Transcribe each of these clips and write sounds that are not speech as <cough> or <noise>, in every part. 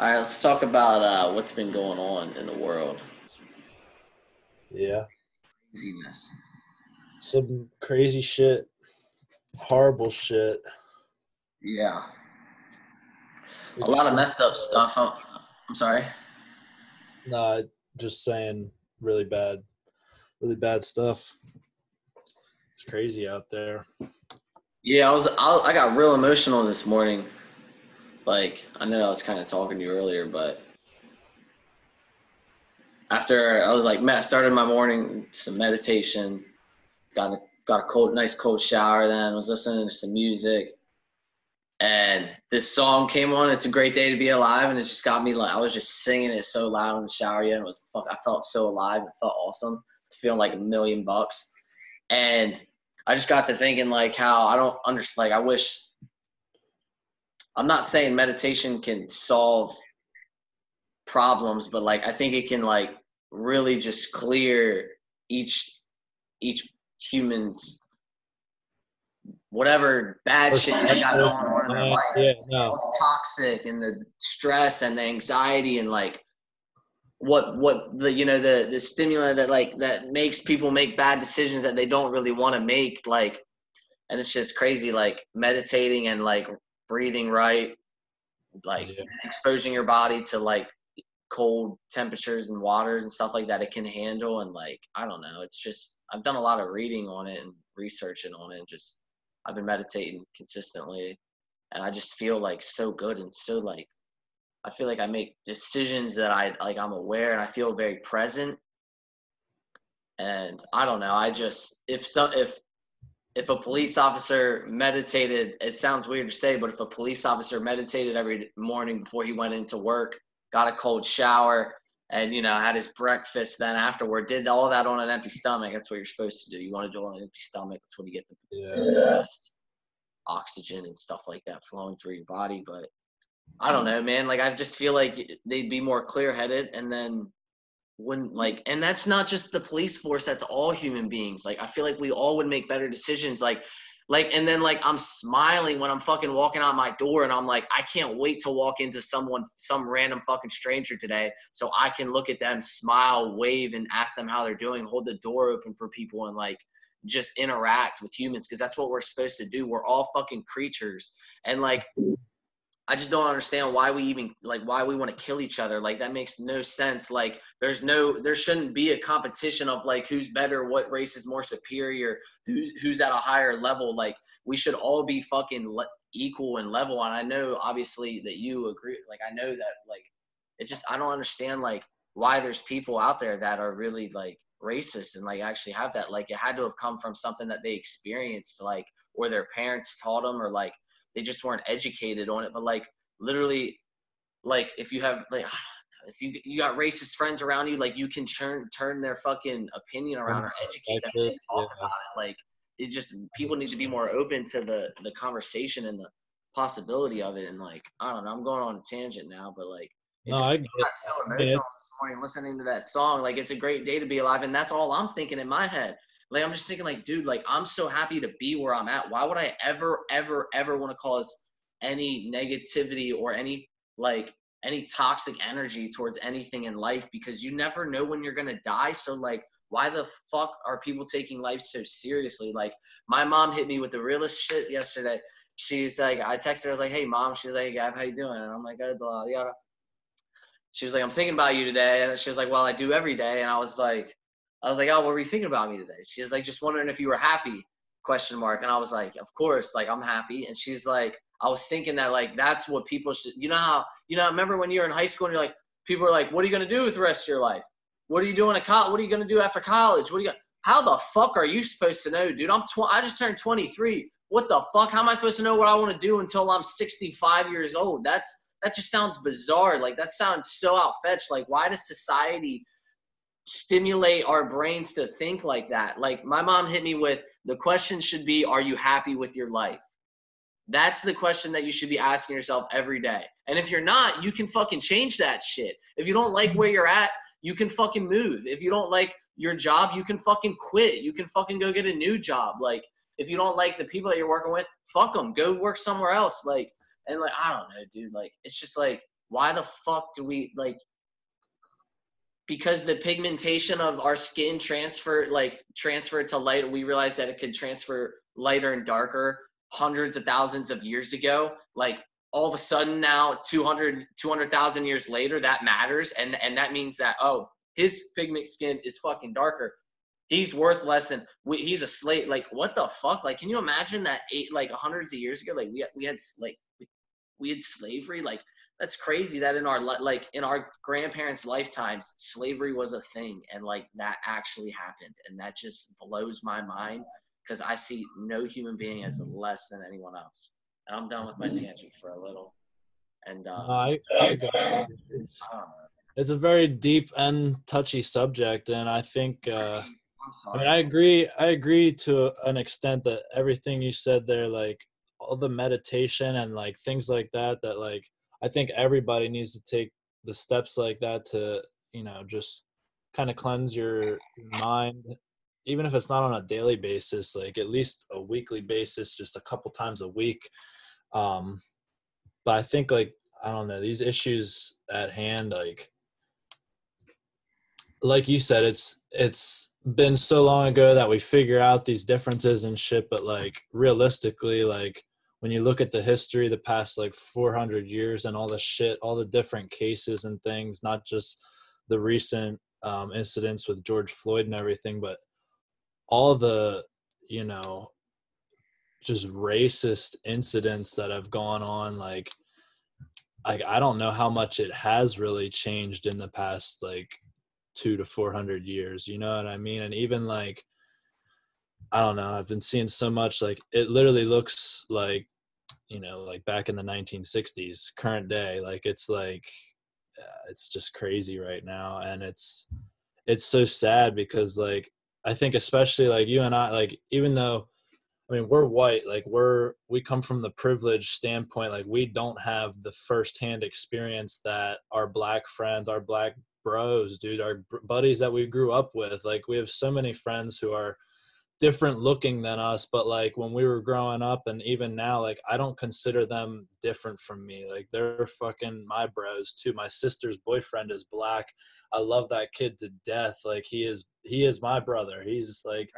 All right, let's talk about uh, what's been going on in the world. Yeah. Craziness. Some crazy shit. Horrible shit. Yeah. A lot of messed up stuff. I'm, I'm sorry. Nah, just saying really bad, really bad stuff. It's crazy out there. Yeah, I was. I, I got real emotional this morning. Like I know I was kind of talking to you earlier, but after I was like, Matt started my morning some meditation, got a, got a cold, nice cold shower. Then was listening to some music, and this song came on. It's a great day to be alive, and it just got me like I was just singing it so loud in the shower. Yeah, it was fuck. I felt so alive. It felt awesome. Feeling like a million bucks, and I just got to thinking like how I don't understand. Like I wish. I'm not saying meditation can solve problems, but like I think it can like really just clear each each human's whatever bad shit they got going on in their uh, life. Yeah, no. All the toxic and the stress and the anxiety and like what what the you know the the stimulant that like that makes people make bad decisions that they don't really want to make like and it's just crazy like meditating and like breathing right like Yeah. exposing your body to like cold temperatures and waters and stuff like that it can handle and like i don't know it's just i've done a lot of reading on it and researching on it and just i've been meditating consistently and i just feel like so good and so like i feel like i make decisions that i like i'm aware and i feel very present and i don't know i just if so if if a police officer meditated it sounds weird to say but if a police officer meditated every morning before he went into work got a cold shower and you know had his breakfast then afterward did all that on an empty stomach that's what you're supposed to do. You want to do it on an empty stomach that's when you get the Yeah. best oxygen and stuff like that flowing through your body but i don't mm. know man like i just feel like they'd be more clear-headed and then wouldn't like and that's not just the police force that's all human beings. Like i feel like we all would make better decisions like like and then like i'm smiling when i'm fucking walking out my door and i'm like i can't wait to walk into someone some random fucking stranger today so i can look at them smile wave and ask them how they're doing hold the door open for people and like just interact with humans because that's what we're supposed to do. We're all fucking creatures. And like I just don't understand why we even like why we want to kill each other. Like that makes no sense. Like there's no there shouldn't be a competition of like who's better, what race is more superior, who's who's at a higher level. Like we should all be fucking le- equal and level. And I know obviously that you agree. Like I know that like it just I don't understand like why there's people out there that are really like racist and like actually have that. Like it had to have come from something that they experienced, like or their parents taught them, or like they just weren't educated on it but like literally like if you have like <sighs> if you you got racist friends around you like you can turn turn their fucking opinion around or educate them just talk Yeah. about it. Like it just people need to be more open to the the conversation and the possibility of it and like i don't know i'm going on a tangent now but like it No, just I get got so emotional this morning listening to that song like it's a great day to be alive and that's all i'm thinking in my head like I'm just thinking, like, dude, like I'm so happy to be where I'm at. Why would I ever, ever, ever want to cause any negativity or any like any toxic energy towards anything in life? Because you never know when you're gonna die. So like, why the fuck are people taking life so seriously? Like, my mom hit me with the realest shit yesterday. She's like, I texted her, I was like, hey mom. She's like, Gav, how you doing? And I'm like, oh, blah yada. She was like, I'm thinking about you today. And she was like, well, I do every day. And I was like, I was like, oh, what were you thinking about me today? She's like, just wondering if you were happy, question mark. And I was like, of course, like I'm happy. And she's like, I was thinking that like that's what people should, you know how, you know, remember when you were in high school and you're like, people are like, what are you to do with the rest of your life? What are you doing at college? What are you to do after college? What are you gonna, how the fuck are you supposed to know, dude? I'm tw- I just turned 23. What the fuck? How am I supposed to know what I want to do until I'm 65 years old? That's, that just sounds bizarre. Like that sounds so outfetched. Like why does society stimulate our brains to think like that. Like my mom hit me with the question should be, are you happy with your life? That's the question that you should be asking yourself every day. And if you're not, you can fucking change that shit. If you don't like where you're at, you can fucking move. If you don't like your job, you can fucking quit. You can fucking go get a new job. Like if you don't like the people that you're working with, fuck them. Go work somewhere else. Like and like I don't know, dude. Like it's just like why the fuck do we like because the pigmentation of our skin transfer like transferred to light we realized that it could transfer lighter and darker hundreds of thousands of years ago. Like all of a sudden now 200 200,000 years later that matters. And and that means that oh his pigment skin is fucking darker. He's worth less than we, he's a slave. Like what the fuck? Like can you imagine that eight like hundreds of years ago like we, we had like we had slavery? Like that's crazy that in our like in our grandparents lifetimes slavery was a thing and like that actually happened. And that just blows my mind because i see no human being as less than anyone else. And i'm done with my tangent for a little. And uh, I, I it's, it's, a very deep and touchy subject and i think uh, I mean, I agree. I agree to an extent that everything you said there, like all the meditation and like things like that, that like I think everybody needs to take the steps like that to, you know, just kind of cleanse your mind, even if it's not on a daily basis, like at least a weekly basis, just a couple times a week. Um, but I think like, I don't know, these issues at hand, like, like you said, it's, it's been so long ago that we figure out these differences and shit, but like realistically, like when you look at the history the past like 400 years and all the shit all the different cases and things not just the recent um, incidents with george floyd and everything but all the you know just racist incidents that have gone on like like i don't know how much it has really changed in the past like two to four hundred years you know what i mean? And even like I don't know. I've been seeing so much like it literally looks like you know like back in the 1960s current day like it's like uh, it's just crazy right now and it's it's so sad because like I think especially like you and I like even though I mean we're white like we're we come from the privileged standpoint like we don't have the firsthand experience that our black friends our black bros dude our buddies that we grew up with like we have so many friends who are different looking than us but like when we were growing up and even now like i don't consider them different from me like they're fucking my bros too. My sister's boyfriend is black. I love that kid to death. Like he is he is my brother. He's like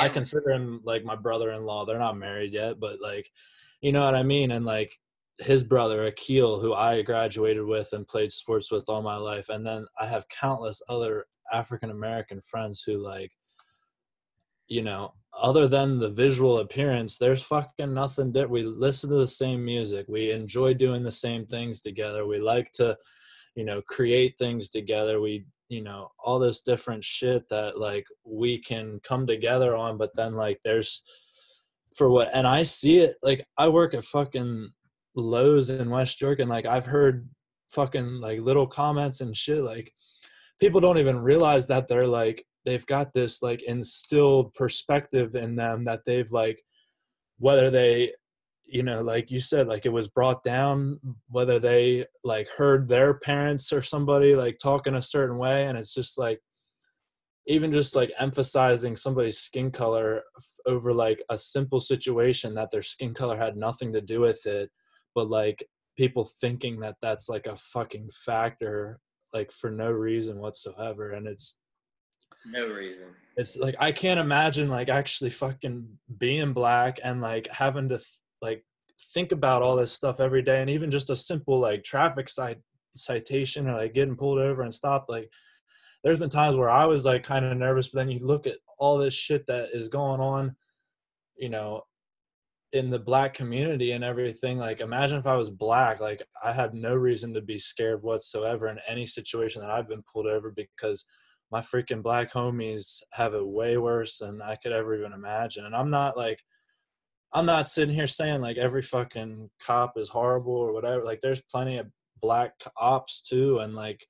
i consider him like my brother-in-law. They're not married yet but like you know what i mean? And like his brother Akil, who I graduated with and played sports with all my life, and then I have countless other African American friends who like you know, other than the visual appearance, there's fucking nothing different. We listen to the same music. We enjoy doing the same things together. We like to, you know, create things together. We, you know, all this different shit that like we can come together on. But then like there's for what, and I see it like I work at fucking Lowe's in West York, and like I've heard fucking like little comments and shit like people don't even realize that they're like they've got this like instilled perspective in them that they've like whether they you know like you said like it was brought down whether they like heard their parents or somebody like talking a certain way and it's just like even just like emphasizing somebody's skin color over like a simple situation that their skin color had nothing to do with it but like people thinking that that's like a fucking factor like for no reason whatsoever and it's no reason. It's like I can't imagine like actually fucking being black and like having to like think about all this stuff every day and even just a simple like traffic citation or like getting pulled over and stopped like there's been times where I was like kind of nervous but then you look at all this shit that is going on you know in the black community and everything like imagine if i was black like i had no reason to be scared whatsoever in any situation that i've been pulled over because my freaking black homies have it way worse than I could ever even imagine. And I'm not like, I'm not sitting here saying like every fucking cop is horrible or whatever. Like there's plenty of black ops too, and like,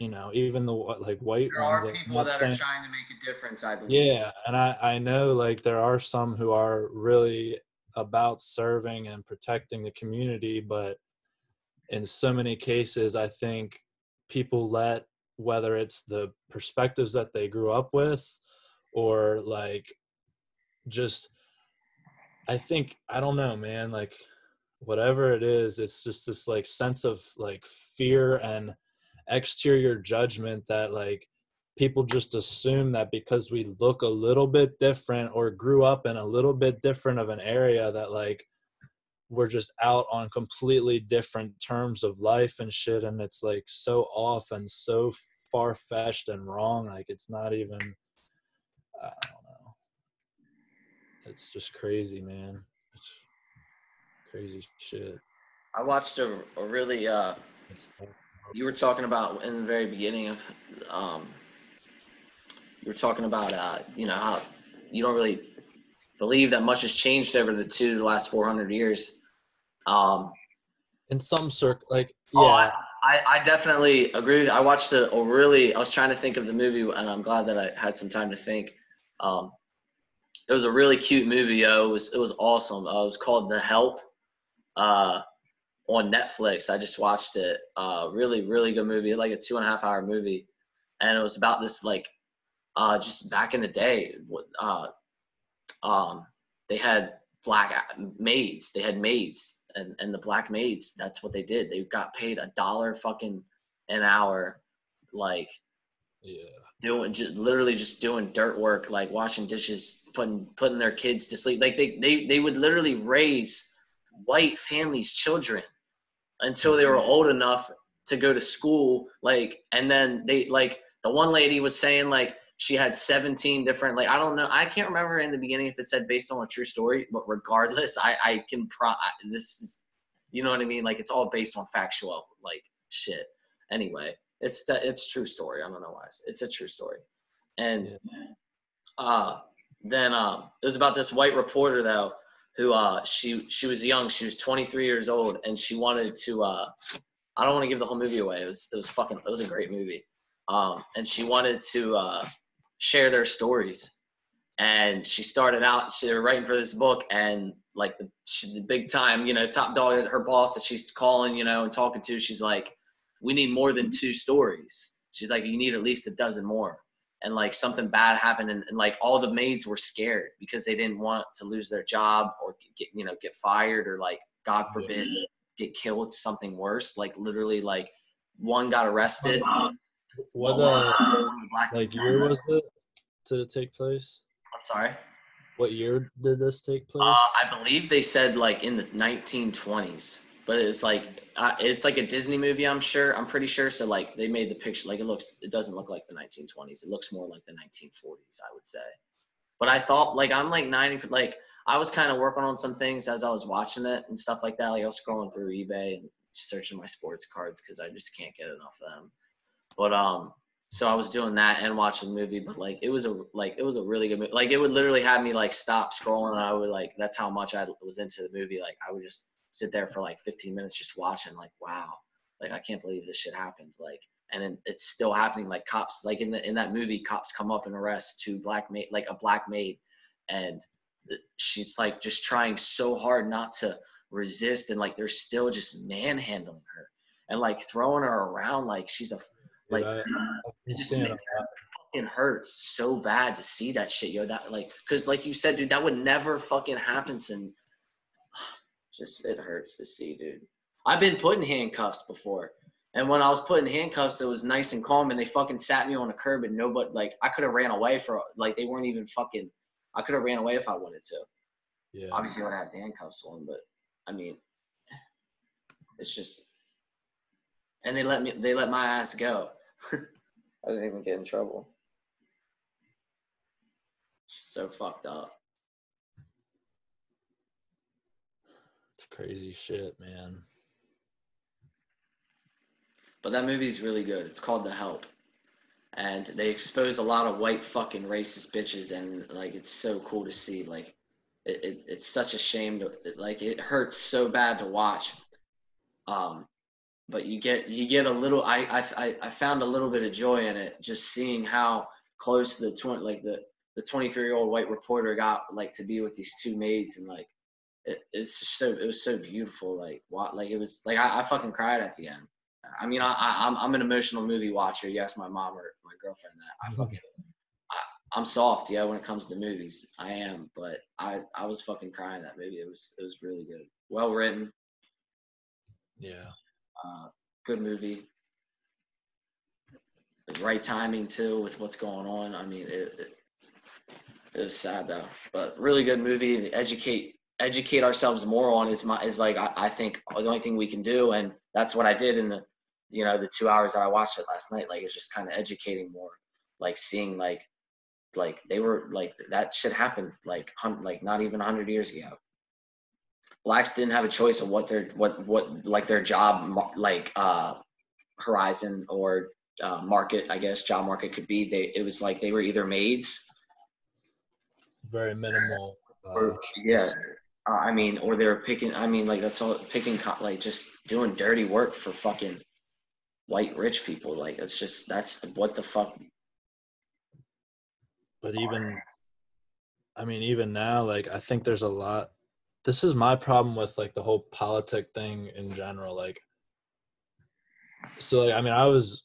you know, even the like white there ones. There are people that saying, are trying to make a difference. I believe. Yeah, and I I know like there are some who are really about serving and protecting the community, but in so many cases, I think people let whether it's the perspectives that they grew up with or like just I think I don't know, man, like whatever it is it's just this like sense of like fear and exterior judgment that like people just assume that because we look a little bit different or grew up in a little bit different of an area that like we're just out on completely different terms of life and shit and it's like so off and so far-fetched and wrong like it's not even i don't know. It's just crazy man. It's crazy shit. I watched a, a really uh you were talking about in the very beginning of um you were talking about uh you know how you don't really believe that much has changed over the two the last 400 years um in some circle like oh, yeah I, I, I definitely agree with I watched a, a really I was trying to think of the movie and I'm glad that I had some time to think um it was a really cute movie yo. it was it was awesome uh, it was called The Help uh on Netflix. I just watched it. Uh, really, really good movie, like a two and a half hour movie, and it was about this like, uh, just back in the day, uh, um, they had black maids. They had maids, and and the black maids. That's what they did. They got paid a dollar fucking an hour, like yeah doing just literally just doing dirt work, like washing dishes, putting putting their kids to sleep. Like they they they would literally raise white families' children until they were old enough to go to school like and then they like the one lady was saying like she had 17 different like i don't know i can't remember in the beginning if it said based on a true story but regardless i i can pro this is you know what i mean? Like it's all based on factual like shit. Anyway it's that it's true story. I don't know why. It's, it's a true story. And uh then um it was about this white reporter though who uh she she was young. She was 23 years old and she wanted to uh i don't want to give the whole movie away. It was it was fucking it was a great movie. Um and she wanted to uh share their stories. And she started out she was writing for this book and like the, she, the big time you know top dog her boss that she's calling you know and talking to she's like we need more than two stories. She's like you need at least a dozen more. And like something bad happened and, and, like all the maids were scared because they didn't want to lose their job or get you know get fired or like god forbid get killed something worse. Like literally like one got arrested. What uh black like got year was it did it take place? I'm sorry? What year did this take place? Uh, i believe they said like in the 1920s but it's like uh, it's like a disney movie i'm sure i'm pretty sure so like they made the picture like it looks it doesn't look like the 1920s it looks more like the 1940s i would say. But i thought like i'm like 90 like i was kind of working on some things as i was watching it and stuff like that like i was scrolling through ebay and searching my sports cards because i just can't get enough of them. But um so i was doing that and watching the movie but like it was a like it was a really good movie like it would literally have me like stop scrolling and i would like that's how much i was into the movie like i would just sit there for like 15 minutes just watching like wow like i can't believe this shit happened like and then it's still happening like cops like in the in that movie cops come up and arrest two black maid like a black maid and she's like just trying so hard not to resist and like they're still just manhandling her and like throwing her around like she's a like I- I've been just seeing makes a fucking hurts so bad to see that shit, yo. That like, cause like you said, dude, that would never fucking happen to. me. <sighs> Just it hurts to see, dude. I've been put in handcuffs before, and when I was put in handcuffs, it was nice and calm, and they fucking sat me on a curb, and nobody like I could have ran away for like they weren't even fucking. I could have ran away if I wanted to. yeah Obviously, I would have had handcuffs on, but I mean, it's just. And they let me. They let my ass go. <laughs> I didn't even get in trouble. So fucked up. it's crazy shit man But that movie's really good. It's called The Help. And they expose a lot of white fucking racist bitches and like it's so cool to see. Like it, it it's such a shame to like it hurts so bad to watch. Um but you get you get a little I I I- found a little bit of joy in it just seeing how close the twenty like the the 23 year old white reporter got like to be with these two maids and like it, it's just so it was so beautiful like what like it was like I, I fucking cried at the end I mean, I, I, I'm I'm an emotional movie watcher. You my mom or my girlfriend that. i fucking I, am soft, yeah, when it comes to movies. I am, but I, I was fucking crying that movie. It was, it was really good. Well written, Yeah. Uh, good movie. Right timing too with what's going on. I mean, it, it, it was sad though, but really good movie. Educate educate ourselves more on is my is like I, I think the only thing we can do, and that's what I did in the you know the two hours that I watched it last night. Like it's just kind of educating more, like seeing like like they were like that shit happened like hun- like not even 100 years ago blacks didn't have a choice of what their what what like their job like uh horizon or uh, market i guess job market could be. They it was like they were either maids. Very minimal uh, or, yeah uh, i mean or they were picking i mean like that's all picking like just doing dirty work for fucking white rich people. Like that's just that's what the fuck. But even i mean even now like i think there's a lot this is my problem with like the whole politic thing in general like so like i mean i was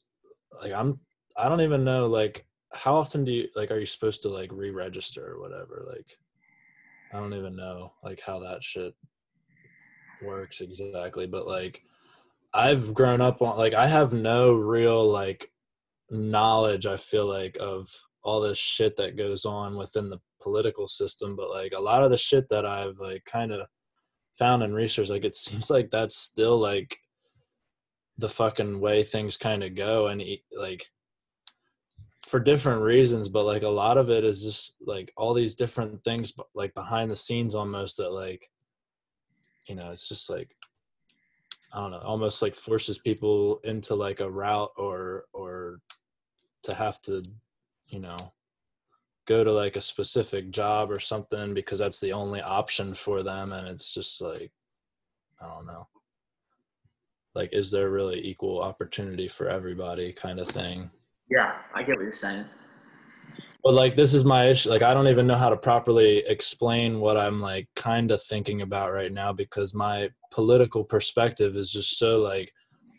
like i'm i don't even know like how often do you like are you supposed to like re-register or whatever? Like i don't even know like how that shit works exactly but like i've grown up on like i have no real like knowledge i feel like of all this shit that goes on within the political system but like a lot of the shit that i've like kind of found in research like it <laughs> seems like that's still like the fucking way things kind of go and like for different reasons but like a lot of it is just like all these different things like behind the scenes almost that like you know it's just like i don't know almost like forces people into like a route or or to have to you know go to like a specific job or something because that's the only option for them and it's just like i don't know. Like is there really equal opportunity for everybody kind of thing? Yeah i get what you're saying. But like this is my issue like i don't even know how to properly explain what i'm like kind of thinking about right now because my political perspective is just so like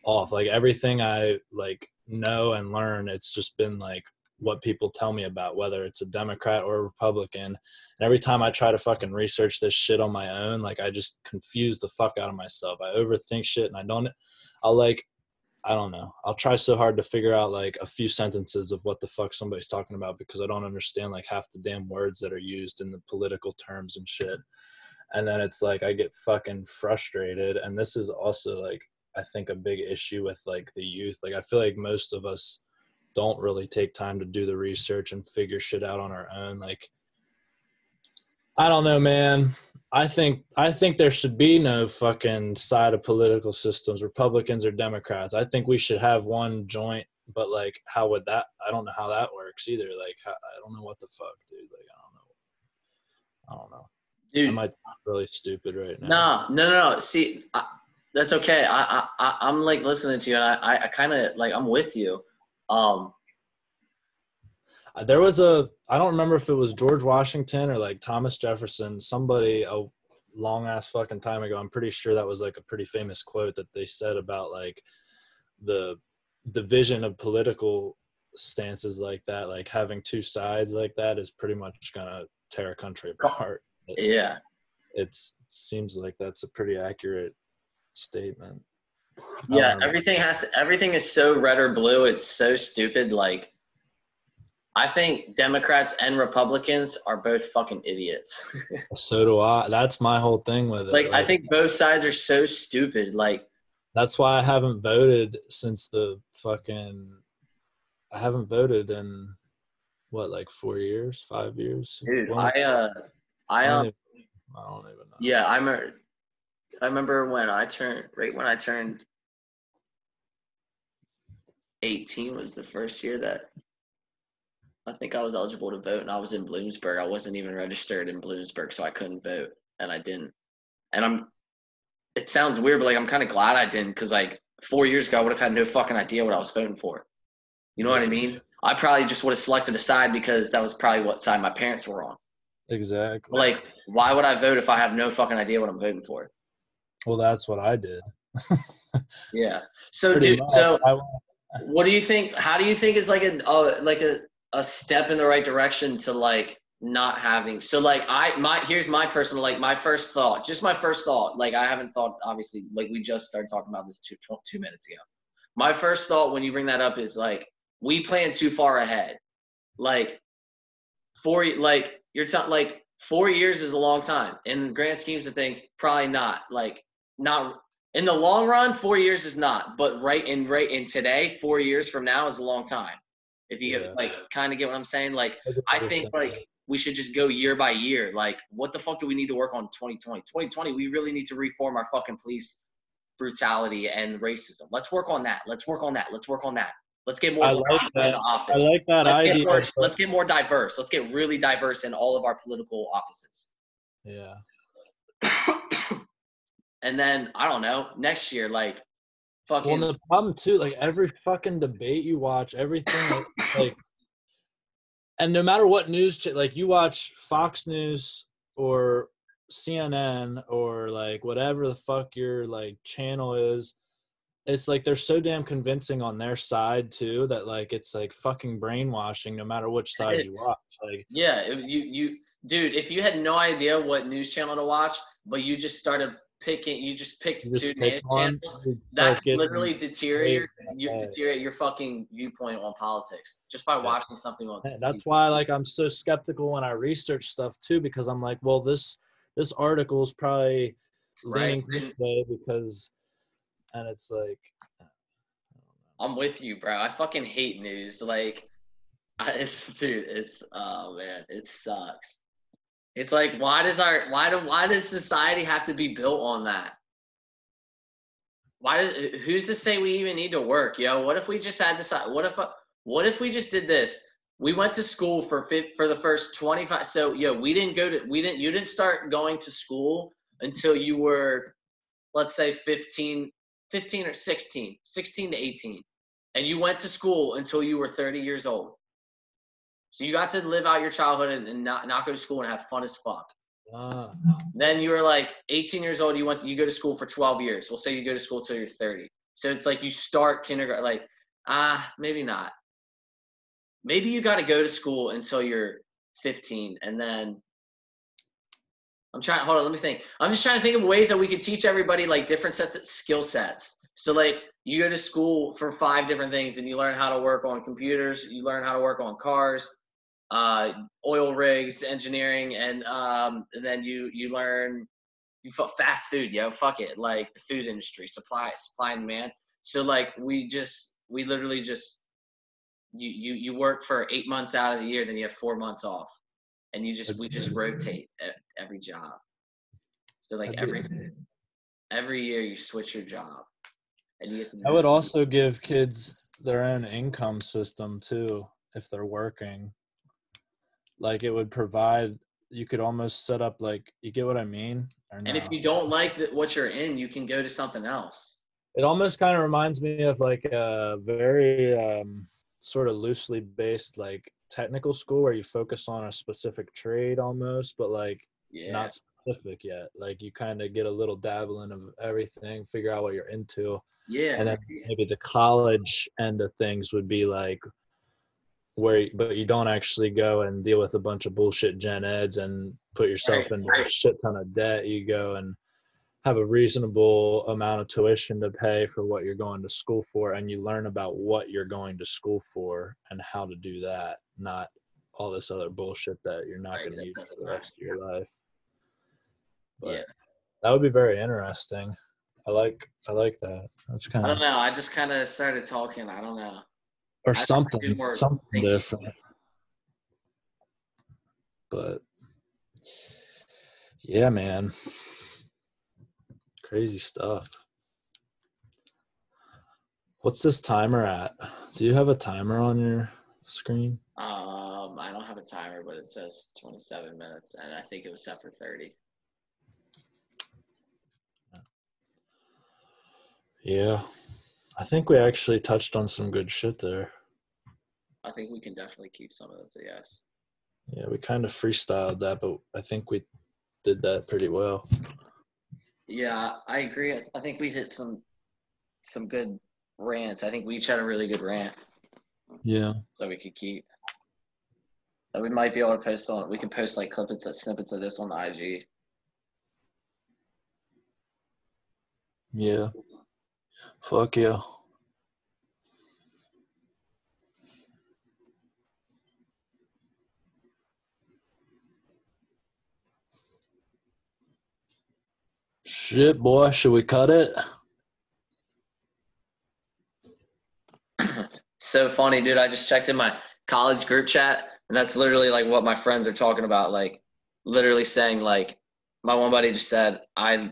off. Like everything i like know and learn it's just been like what people tell me about, whether it's a Democrat or a Republican. And every time I try to fucking research this shit on my own, like I just confuse the fuck out of myself. I overthink shit and I don't, I'll like, I don't know. I'll try so hard to figure out like a few sentences of what the fuck somebody's talking about because I don't understand like half the damn words that are used in the political terms and shit. And then it's like I get fucking frustrated. And this is also like, I think a big issue with like the youth. Like I feel like most of us, don't really take time to do the research and figure shit out on our own like i don't know man. I think i think there should be no fucking side of political systems. Republicans or democrats. I think we should have one joint but like how would that i don't know how that works either. Like i don't know what the fuck dude. Like i don't know. I don't know. Dude. Am i really stupid right now? No no no no. See I, that's okay. I, I i'm like listening to you and i i kind of like i'm with you um, there was a I don't remember if it was George Washington or like Thomas Jefferson, somebody a long ass fucking time ago. I'm pretty sure that was like a pretty famous quote that they said about like the division of political stances like that, like having two sides like that is pretty much gonna tear a country apart. Yeah. It's, it seems like that's a pretty accurate statement yeah everything has to, everything is so red or blue it's so stupid like i think democrats and republicans are both fucking idiots. <laughs> So do i. That's my whole thing with it like, like i think both sides are so stupid like that's why i haven't voted since the fucking i haven't voted in what like four years five years? Dude i uh i um I don't even know. Yeah, I'm a, I remember when I turned right when I turned 18 was the first year that I think I was eligible to vote and I was in Bloomsburg. I wasn't even registered in Bloomsburg, so I couldn't vote and I didn't. And I'm it sounds weird, but like I'm kind of glad I didn't because like four years ago I would have had no fucking idea what I was voting for. You know what I mean? I probably just would have selected a side because that was probably what side my parents were on. Exactly. Like, why would I vote if I have no fucking idea what I'm voting for? Well, that's what I did. <laughs> yeah. So, dude, so I, what do you think? How do you think is like a uh, like a a step in the right direction to like not having so like I my here's my personal like my first thought, just my first thought. Like I haven't thought obviously like we just started talking about this two two minutes ago. My first thought when you bring that up is like we plan too far ahead. Like four like you're t- like four years is a long time in grand schemes of things probably not like not in the long run four years is not but right in right in today four years from now is a long time if you Yeah. like kind of get what i'm saying like i think like we should just go year by year like what the fuck do we need to work on 2020 2020 we really need to reform our fucking police brutality and racism let's work on that let's work on that let's work on that let's get more I like people in the office I like that let's idea. get, more, let's get more diverse. Let's get really diverse in all of our political offices. yeah. <coughs> <coughs> and then I don't know next year, like fucking Well, and the problem too, like every fucking debate you watch, everything, like, <laughs> like and no matter what news, ch- like you watch Fox News or CNN or like whatever the fuck your like channel is, it's like they're so damn convincing on their side too that like it's like fucking brainwashing no matter which side you watch. Like yeah, you you dude, if you had no idea what news channel to watch, but you just started picking, you just picked you just two pick news channels. That literally deteriorate you deteriorate your fucking viewpoint on politics just by Yeah. watching something on. TV. that's why like i'm so skeptical when i research stuff too because i'm like well this this article is probably Right. because and it's like I'm with you, bro. I fucking hate news. Like, I, <laughs> it's dude. It's oh man, it sucks. It's like why does our why do why does society have to be built on that? Why does who's to say we even need to work, yo? What if we just had this? What if what if we just did this? We went to school for for the first 25. So yo, we didn't go to we didn't you didn't start going to school until you were, let's say 15, 15 or 16, 16 to 18 and you went to school until you were 30 years old. So you got to live out your childhood and, and not, not go to school and have fun as fuck. uh, Then you were like 18 years old. You went. you go to school for 12 years. We'll say you go to school till you're 30. So it's like you start kindergarten. Like ah, maybe not. Maybe you got to go to school until you're 15, and then I'm trying. Hold on, let me think. I'm just trying to think of ways that we could teach everybody like different sets of skill sets. So like you go to school for five different things, and you learn how to work on computers. You learn how to work on cars, uh, oil rigs, engineering, and um, and then you you learn you fast food, yo, fuck it, like the food industry, supply supply and demand. So like we just we literally just you you you work for eight months out of the year, then you have four months off, and you just we just rotate every job. So like every every year you switch your job, and you i would also give kids their own income system too if they're working like it would provide you could almost set up like you get what i mean or And if you don't like the, what you're in, you can go to something else. It almost kind of reminds me of like a very um, sort of loosely based like technical school where you focus on a specific trade almost, but like Yeah. not specific yet. Like you kind of get a little dabbling of everything, figure out what you're into, yeah. and then maybe the college end of things would be like where, but you don't actually go and deal with a bunch of bullshit gen eds and put yourself Right, into a shit ton of debt. You go and have a reasonable amount of tuition to pay for what you're going to school for and you learn about what you're going to school for and how to do that not all this other bullshit that you're not Right, going to use for the rest of your life but Yeah. that would be very interesting i like i like that that's kind of I don't know. I just kind of started talking. I don't know. Or something something thinking. different. But yeah man. Crazy stuff. What's this timer at? Do you have a timer on your screen? Um, I don't have a timer, but it says 27 minutes, and I think it was set for 30. yeah i think we actually touched on some good shit there I think we can definitely keep some of this. Yes. yeah we kind of freestyled that but i think we did that pretty well Yeah, I agree. I think we hit some some good rants. I think we each had a really good rant yeah that we could keep. that we might be able to post on. We can post like clips, snippets of this on the IG. Yeah. Fuck yeah. Shit, boy, should we cut it? <clears throat> so funny, dude. I just checked in my college group chat, and that's literally like what my friends are talking about. Like, literally saying, like, my one buddy just said, I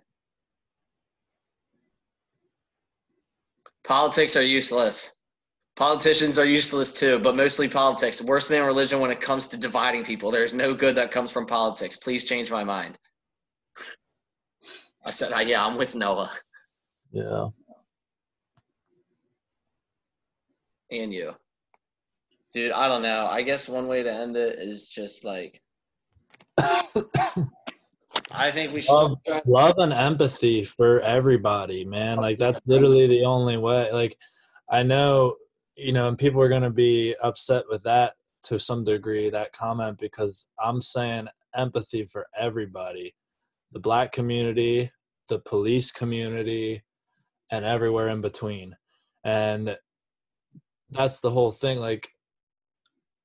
Politics are useless. Politicians are useless too, but mostly politics. Worse than religion when it comes to dividing people. There's no good that comes from politics. Please change my mind. I said, yeah, I'm with Noah. Yeah. And you. Dude, I don't know. I guess one way to end it is just like <coughs> <coughs> <coughs> I think we should love, love and empathy for everybody, man. Like that's literally the only way. Like I know, you know, and people are gonna be upset with that to some degree, that comment, because I'm saying empathy for everybody. The black community, the police community, and everywhere in between. And that's the whole thing. Like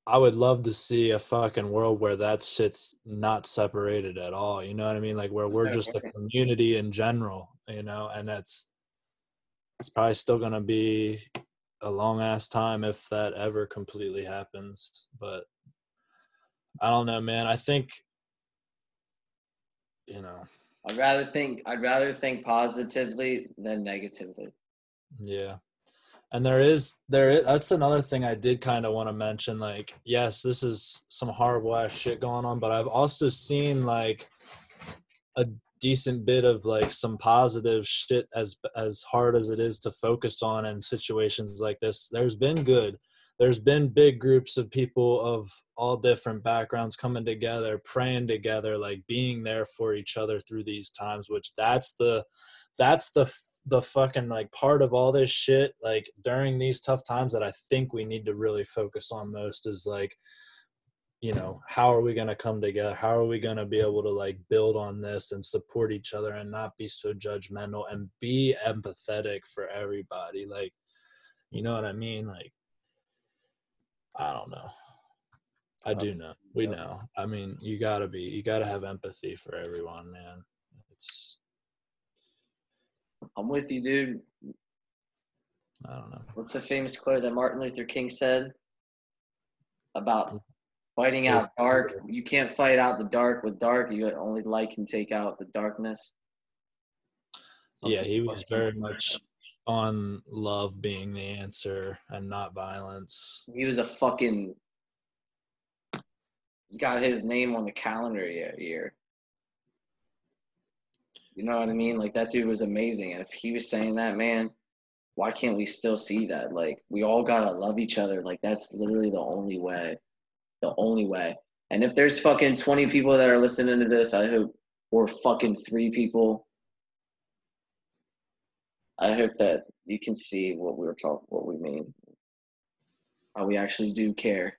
I would love to see a fucking world where that shit's not separated at all. You know what I mean? Like where we're just a community in general, you know, and that's it's probably still gonna be a long ass time if that ever completely happens. But I don't know, man. I think you know. I'd rather think I'd rather think positively than negatively. Yeah and there is there is, that's another thing i did kind of want to mention like yes this is some horrible ass shit going on but i've also seen like a decent bit of like some positive shit as as hard as it is to focus on in situations like this. There's been good there's been big groups of people of all different backgrounds coming together praying together like being there for each other through these times which that's the that's the the fucking like part of all this shit like during these tough times that I think we need to really focus on most is like you know how are we going to come together? How are we going to be able to like build on this and support each other and not be so judgmental and be empathetic for everybody? Like you know what i mean? Like i don't know i do know we know i mean you got to be you got to have empathy for everyone man it's I'm with you, dude. I don't know. What's the famous quote that Martin Luther King said about mm. fighting out dark? You can't fight out the dark with dark. You only light can take out the darkness. Something yeah, he was very much on love being the answer and not violence. He was a fucking. He's got his name on the calendar year. You know what I mean? Like that dude was amazing. And if he was saying that, man, why can't we still see that? Like we all gotta love each other. Like that's literally the only way. The only way. And if there's fucking 20 people that are listening to this, I hope or fucking three people. I hope that you can see what we were talking, what we mean. How we actually do care,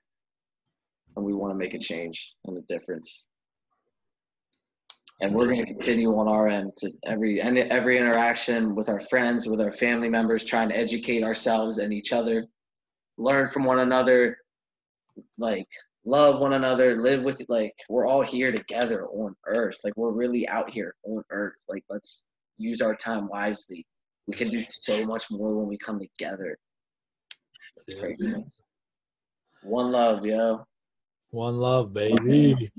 and we want to make a change and a difference. And we're going to continue on our end to every every interaction with our friends with our family members trying to educate ourselves and each other. Learn from one another. Like love one another. Live with like we're all here together on earth. Like we're really out here on earth. Like let's use our time wisely we can do so much more when we come together. It's crazy. One love yo. One love baby.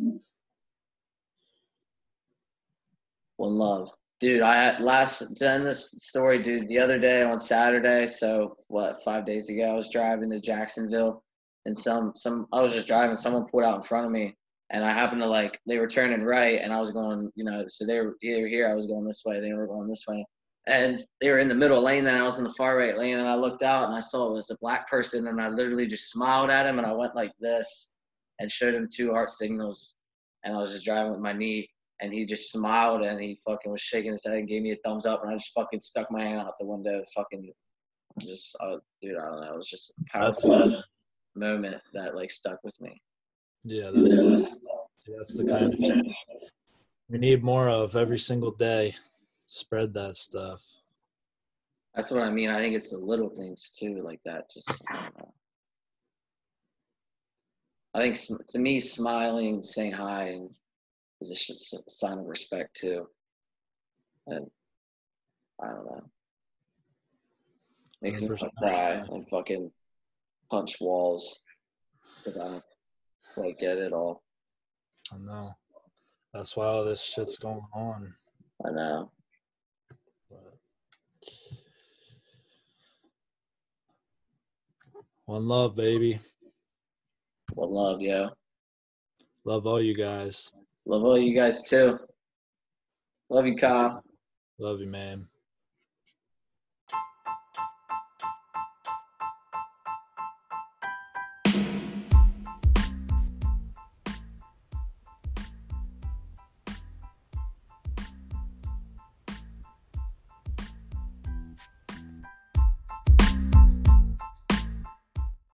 One love. Dude, I had last to end this story, dude, the other day on Saturday, so what, five days ago, I was driving to Jacksonville and some some I was just driving, someone pulled out in front of me and I happened to like they were turning right and I was going, you know, so they were either here, I was going this way, they were going this way. And they were in the middle lane, then I was in the far right lane and I looked out and I saw it was a black person and I literally just smiled at him and I went like this and showed him two heart signals and I was just driving with my knee and he just smiled and he fucking was shaking his head and gave me a thumbs up and I just fucking stuck my hand out the window fucking just uh, dude I don't know it was just a powerful moment that like stuck with me Yeah, that's that's the kind of we need more of every single day. Spread that stuff. That's what I mean. I think it's the little things too, like that. Just I, don't know. I think to me, smiling, saying hi, is a sign of respect too. And I don't know. Makes me 100%. wanna cry and fucking punch walls because I don't quite get it all. I know. That's why all this shit's going on. I know. One love, baby. One love, yo. Love all you guys. Love all you guys too. Love you, Kyle. Love you, man.